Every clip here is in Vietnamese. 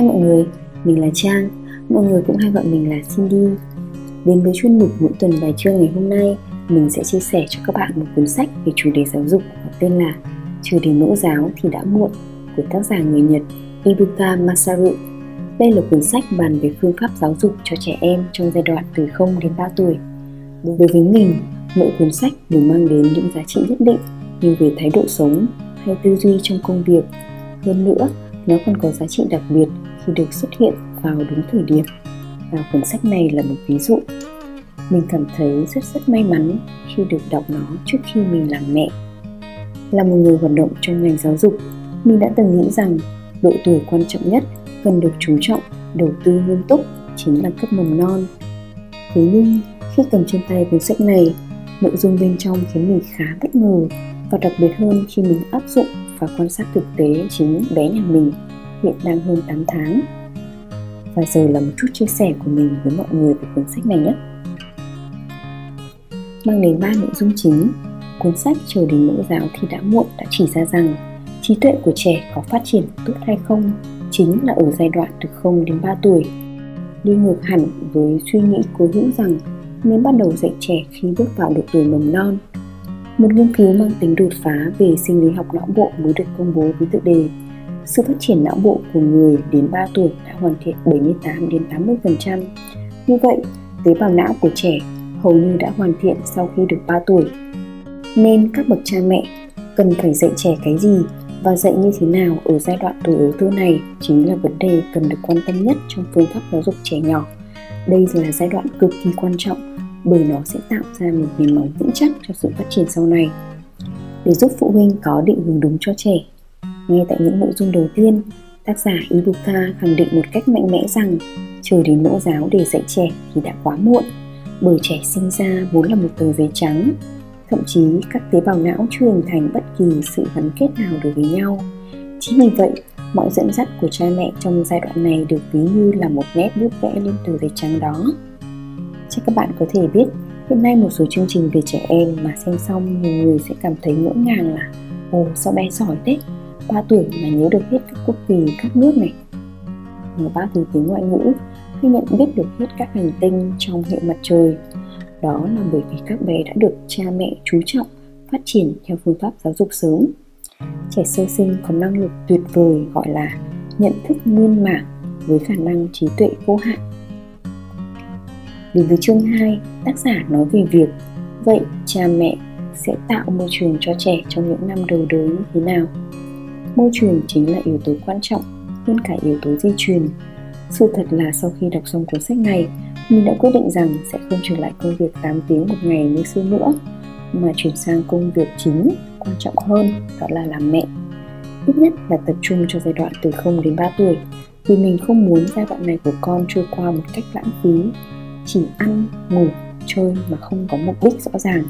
Hai mọi người, mình là Trang, mọi người cũng hay gọi mình là Cindy. Đến với chuyên mục mỗi tuần bài chương ngày hôm nay, mình sẽ chia sẻ cho các bạn một cuốn sách về chủ đề giáo dục có tên là Trừ đến mẫu giáo thì đã muộn của tác giả người Nhật Ibuka Masaru. Đây là cuốn sách bàn về phương pháp giáo dục cho trẻ em trong giai đoạn từ 0 đến 3 tuổi. Đối với mình, mỗi cuốn sách đều mang đến những giá trị nhất định như về thái độ sống hay tư duy trong công việc. Hơn nữa, nó còn có giá trị đặc biệt khi được xuất hiện vào đúng thời điểm. Và cuốn sách này là một ví dụ. Mình cảm thấy rất rất may mắn khi được đọc nó trước khi mình làm mẹ. Là một người hoạt động trong ngành giáo dục, mình đã từng nghĩ rằng độ tuổi quan trọng nhất cần được chú trọng, đầu tư nghiêm túc chính là cấp mầm non. Thế nhưng khi cầm trên tay cuốn sách này, nội dung bên trong khiến mình khá bất ngờ và đặc biệt hơn khi mình áp dụng và quan sát thực tế chính bé nhà mình hiện đang hơn 8 tháng. Và giờ là một chút chia sẻ của mình với mọi người về cuốn sách này nhé. Mang đến ba nội dung chính, cuốn sách Chờ đến mẫu giáo thì đã muộn đã chỉ ra rằng trí tuệ của trẻ có phát triển tốt hay không chính là ở giai đoạn từ 0 đến 3 tuổi. Đi ngược hẳn với suy nghĩ cố hữu rằng nên bắt đầu dạy trẻ khi bước vào độ tuổi mầm non. Một nghiên cứu mang tính đột phá về sinh lý học não bộ mới được công bố với tựa đề sự phát triển não bộ của người đến 3 tuổi đã hoàn thiện 78 đến 80%. Như vậy, tế bào não của trẻ hầu như đã hoàn thiện sau khi được 3 tuổi. Nên các bậc cha mẹ cần phải dạy trẻ cái gì và dạy như thế nào ở giai đoạn tuổi ấu tư này chính là vấn đề cần được quan tâm nhất trong phương pháp giáo dục trẻ nhỏ. Đây là giai đoạn cực kỳ quan trọng bởi nó sẽ tạo ra một nền móng vững chắc cho sự phát triển sau này. Để giúp phụ huynh có định hướng đúng cho trẻ, ngay tại những nội dung đầu tiên, tác giả Ibuka khẳng định một cách mạnh mẽ rằng chờ đến mẫu giáo để dạy trẻ thì đã quá muộn, bởi trẻ sinh ra vốn là một tờ giấy trắng thậm chí các tế bào não chưa hình thành bất kỳ sự gắn kết nào đối với nhau. Chính vì vậy mọi dẫn dắt của cha mẹ trong giai đoạn này được ví như là một nét bút vẽ lên tờ giấy trắng đó. Chắc các bạn có thể biết hiện nay một số chương trình về trẻ em mà xem xong nhiều người sẽ cảm thấy ngỡ ngàng là ồ sao bé giỏi thế? 3 tuổi mà nhớ được hết các quốc kỳ các nước này. Người ba tuổi tiếng ngoại ngữ hay nhận biết được hết các hành tinh trong hệ mặt trời. Đó là bởi vì các bé đã được cha mẹ chú trọng phát triển theo phương pháp giáo dục sớm. Trẻ sơ sinh có năng lực tuyệt vời gọi là nhận thức nguyên mảng với khả năng trí tuệ vô hạn. Đến với chương 2, tác giả nói về việc Vậy cha mẹ sẽ tạo môi trường cho trẻ trong những năm đầu đời như thế nào? Môi trường chính là yếu tố quan trọng hơn cả yếu tố di truyền. Sự thật là sau khi đọc xong cuốn sách này, mình đã quyết định rằng sẽ không trở lại công việc 8 tiếng một ngày như xưa nữa mà chuyển sang công việc chính quan trọng hơn đó là làm mẹ. Ít nhất là tập trung cho giai đoạn từ 0 đến 3 tuổi vì mình không muốn giai đoạn này của con trôi qua một cách lãng phí. Chỉ ăn ngủ chơi mà không có mục đích rõ ràng.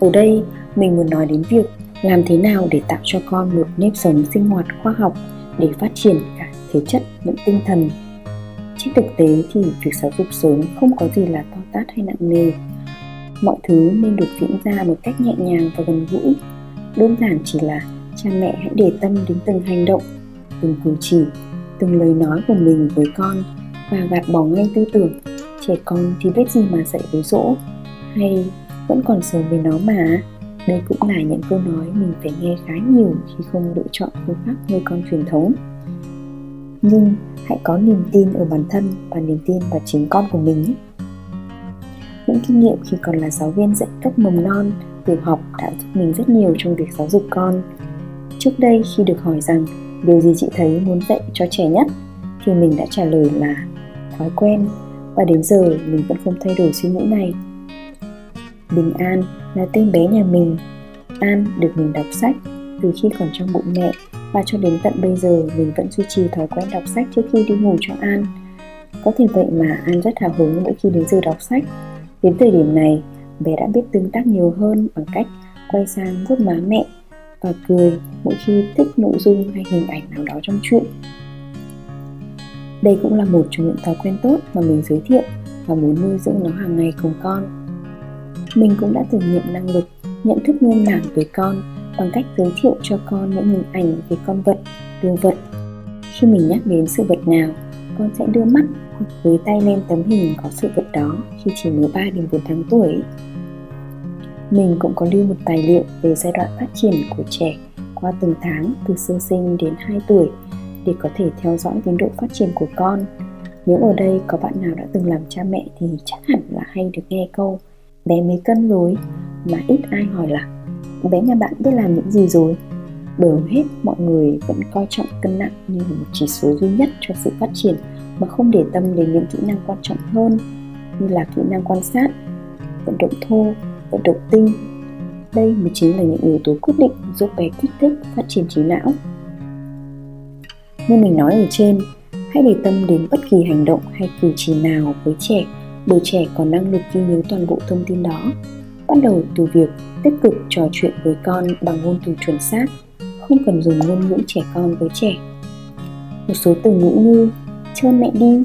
Ở đây mình muốn nói đến việc làm thế nào để tạo cho con một nếp sống sinh hoạt khoa học để phát triển cả thể chất lẫn tinh thần? Trên thực tế thì việc giáo dục sớm không có gì là to tát hay nặng nề. Mọi thứ nên được diễn ra một cách nhẹ nhàng và gần gũi. Đơn giản chỉ là cha mẹ hãy để tâm đến từng hành động, từng cử chỉ, từng lời nói của mình với con và gạt bỏ ngay tư tưởng, trẻ con thì biết gì mà dạy với dỗ hay vẫn còn sớm với nó mà đây cũng là những câu nói mình phải nghe khá nhiều khi không lựa chọn phương pháp nuôi con truyền thống nhưng hãy có niềm tin ở bản thân và niềm tin vào chính con của mình. Những kinh nghiệm khi còn là giáo viên dạy cấp mầm non, tiểu học đã giúp mình rất nhiều trong việc giáo dục con. Trước đây khi được hỏi rằng điều gì chị thấy muốn dạy cho trẻ nhất thì mình đã trả lời là thói quen và đến giờ mình vẫn không thay đổi suy nghĩ này. Bình An là tên bé nhà mình. An được mình đọc sách từ khi còn trong bụng mẹ và cho đến tận bây giờ mình vẫn duy trì thói quen đọc sách trước khi đi ngủ cho An. Có thể vậy mà An rất hào hứng mỗi khi đến giờ đọc sách. Đến thời điểm này, bé đã biết tương tác nhiều hơn bằng cách quay sang vuốt má mẹ và cười mỗi khi thích nội dung hay hình ảnh nào đó trong chuyện. Đây cũng là một trong những thói quen tốt mà mình giới thiệu và muốn nuôi dưỡng nó hàng ngày cùng con. Mình cũng đã thử nghiệm năng lực nhận thức nguyên bản về con bằng cách giới thiệu cho con những hình ảnh về con vật, đồ vật. khi mình nhắc đến sự vật nào con sẽ đưa mắt hoặc với tay lên tấm hình có sự vật đó khi chỉ mới 3 đến 4 tháng tuổi. Mình cũng có lưu một tài liệu về giai đoạn phát triển của trẻ qua từng tháng từ sơ sinh đến 2 tuổi để có thể theo dõi tiến độ phát triển của con. Nếu ở đây có bạn nào đã từng làm cha mẹ thì chắc hẳn là hay được nghe câu bé mấy cân rồi mà ít ai hỏi là, bé nhà bạn biết làm những gì rồi? Bởi hầu hết mọi người vẫn coi trọng cân nặng như một chỉ số duy nhất cho sự phát triển mà không để tâm đến những kỹ năng quan trọng hơn như là kỹ năng quan sát, vận động thô, vận động tinh. Đây mới chính là những yếu tố quyết định giúp bé kích thích phát triển trí não. Như mình nói ở trên, hãy để tâm đến bất kỳ hành động hay cử chỉ nào với trẻ bởi trẻ có năng lực ghi nhớ toàn bộ thông tin đó. Bắt đầu từ việc tích cực trò chuyện với con bằng ngôn từ chuẩn xác, không cần dùng ngôn ngữ trẻ con với trẻ. Một số từ ngữ như trơn mẹ đi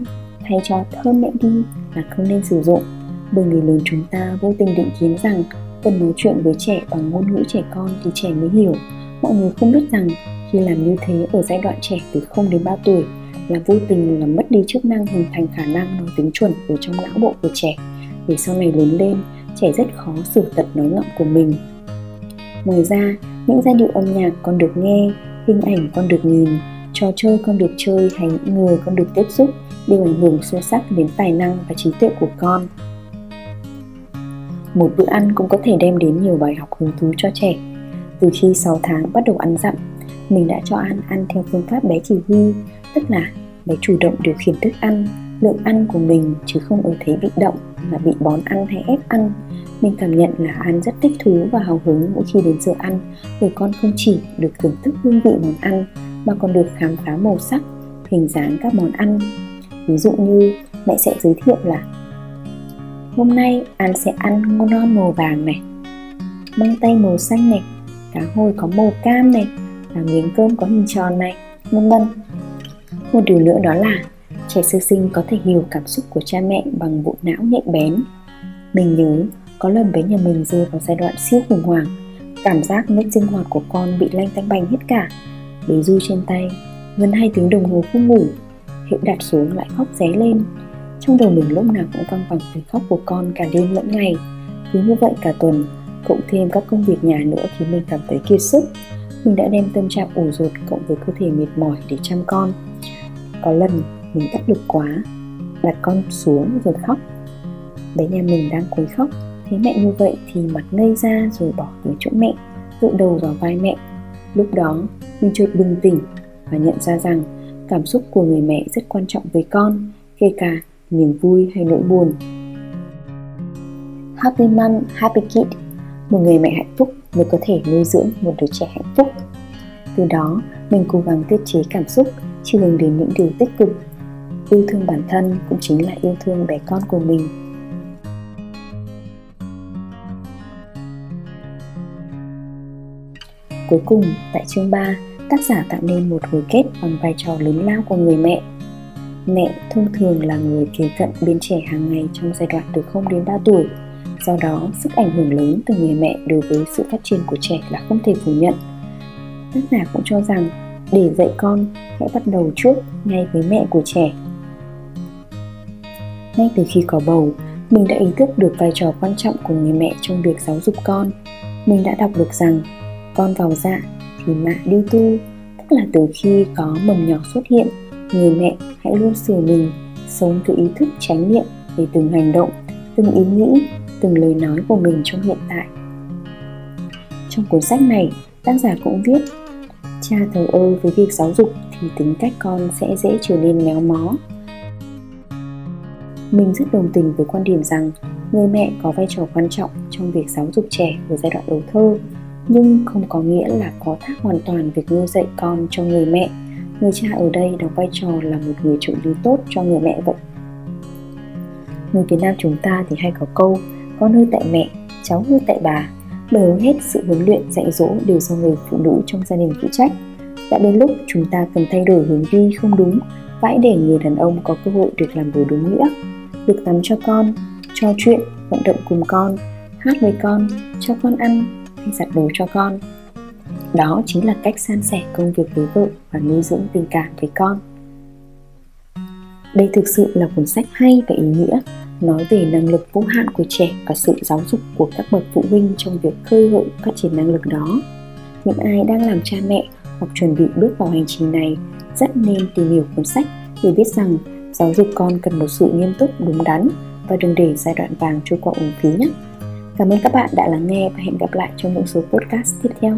thay cho thơm mẹ đi là không nên sử dụng, bởi người lớn chúng ta vô tình định kiến rằng cần nói chuyện với trẻ bằng ngôn ngữ trẻ con thì trẻ mới hiểu. Mọi người không biết rằng khi làm như thế ở giai đoạn trẻ từ 0 đến 3 tuổi là vô tình làm mất đi chức năng hình thành khả năng nói tiếng chuẩn ở trong não bộ của trẻ. Để sau này lớn lên, trẻ rất khó sửa tật nói ngọng của mình. Ngoài ra, những giai điệu âm nhạc con được nghe, hình ảnh con được nhìn, trò chơi con được chơi hay những người con được tiếp xúc đều ảnh hưởng sâu sắc đến tài năng và trí tuệ của con. Một bữa ăn cũng có thể đem đến nhiều bài học hứng thú cho trẻ. Từ khi 6 tháng bắt đầu ăn dặm, mình đã cho ăn ăn theo phương pháp bé chỉ huy tức là bé chủ động điều khiển thức ăn lượng ăn của mình chứ không ở thế bị động mà bị bón ăn hay ép ăn mình cảm nhận là An rất thích thú và hào hứng mỗi khi đến giờ ăn bởi con không chỉ được thưởng thức hương vị món ăn mà còn được khám phá màu sắc, hình dáng các món ăn. Ví dụ như mẹ sẽ giới thiệu là Hôm nay An sẽ ăn ngô non màu vàng này Măng tây màu xanh này Cá hồi có màu cam này Và miếng cơm có hình tròn này Vân vân một điều nữa đó là Trẻ sơ sinh có thể hiểu cảm xúc của cha mẹ bằng bộ não nhạy bén. Mình nhớ, có lần bé nhà mình rơi vào giai đoạn siêu khủng hoảng, Cảm giác nét sinh hoạt của con bị lanh tanh bành hết cả. Bé du trên tay Gần hai tiếng đồng hồ không ngủ, Hiệu đặt xuống lại khóc ré lên. Trong đầu mình lúc nào cũng văng vẳng tiếng khóc của con cả đêm lẫn ngày. Cứ như vậy cả tuần, Cộng thêm các công việc nhà nữa khiến mình cảm thấy kiệt sức. Mình đã đem tâm trạng ủ rột cộng với cơ thể mệt mỏi để chăm con. Có lần mình áp lực quá Đặt con xuống rồi khóc. Bé nhà mình đang quấy khóc. Thấy mẹ như vậy thì mặt ngây ra rồi bỏ tới chỗ mẹ Tựa đầu vào vai mẹ. Lúc đó mình chợt bừng tỉnh Và nhận ra rằng cảm xúc của người mẹ rất quan trọng với con Kể cả niềm vui hay nỗi buồn. Happy Mom, Happy Kid. Một người mẹ hạnh phúc mới có thể nuôi dưỡng một đứa trẻ hạnh phúc. Từ đó mình cố gắng tiết chế cảm xúc chỉ hướng đến những điều tích cực Yêu thương bản thân cũng chính là yêu thương bé con của mình Cuối cùng, tại chương 3, tác giả tạo nên một hồi kết bằng vai trò lớn lao của người mẹ. Mẹ thông thường là người kế cận bên trẻ hàng ngày trong giai đoạn từ 0 đến 3 tuổi. Do đó, sức ảnh hưởng lớn từ người mẹ đối với sự phát triển của trẻ là không thể phủ nhận. Tác giả cũng cho rằng để dạy con, hãy bắt đầu trước ngay với mẹ của trẻ. Ngay từ khi có bầu, mình đã ý thức được vai trò quan trọng của người mẹ trong việc giáo dục con. Mình đã đọc được rằng con vào dạ thì mạ đi tu tức là từ khi có mầm nhỏ xuất hiện người mẹ hãy luôn sửa mình sống từ ý thức chánh niệm về từng hành động từng ý nghĩ từng lời nói của mình trong hiện tại trong cuốn sách này tác giả cũng viết cha thờ ơ với việc giáo dục thì tính cách con sẽ dễ trở nên méo mó. Mình rất đồng tình với quan điểm rằng người mẹ có vai trò quan trọng trong việc giáo dục trẻ ở giai đoạn đầu thơ, nhưng không có nghĩa là có thác hoàn toàn việc nuôi dạy con cho người mẹ. Người cha ở đây đóng vai trò là một người trợ lý tốt cho người mẹ vậy. Người việt nam chúng ta thì hay có câu, con nuôi tại mẹ, cháu nuôi tại bà bởi hầu hết sự huấn luyện dạy dỗ đều do người phụ nữ trong gia đình phụ trách. Đã đến lúc chúng ta cần thay đổi hướng đi không đúng, vãi để người đàn ông có cơ hội được làm đối đúng nghĩa. Được tắm cho con, trò chuyện, vận động cùng con, hát với con, cho con ăn, hay giặt đồ cho con. Đó chính là cách san sẻ công việc với vợ và nuôi dưỡng tình cảm với con. Đây thực sự là cuốn sách hay và ý nghĩa nói về năng lực vô hạn của trẻ và sự giáo dục của các bậc phụ huynh trong việc khơi gợi phát triển năng lực đó những ai đang làm cha mẹ hoặc chuẩn bị bước vào hành trình này rất nên tìm hiểu cuốn sách để biết rằng giáo dục con cần một sự nghiêm túc, đúng đắn và đừng để giai đoạn vàng trôi qua uổng phí nhé. Cảm ơn các bạn đã lắng nghe và hẹn gặp lại trong những số podcast tiếp theo.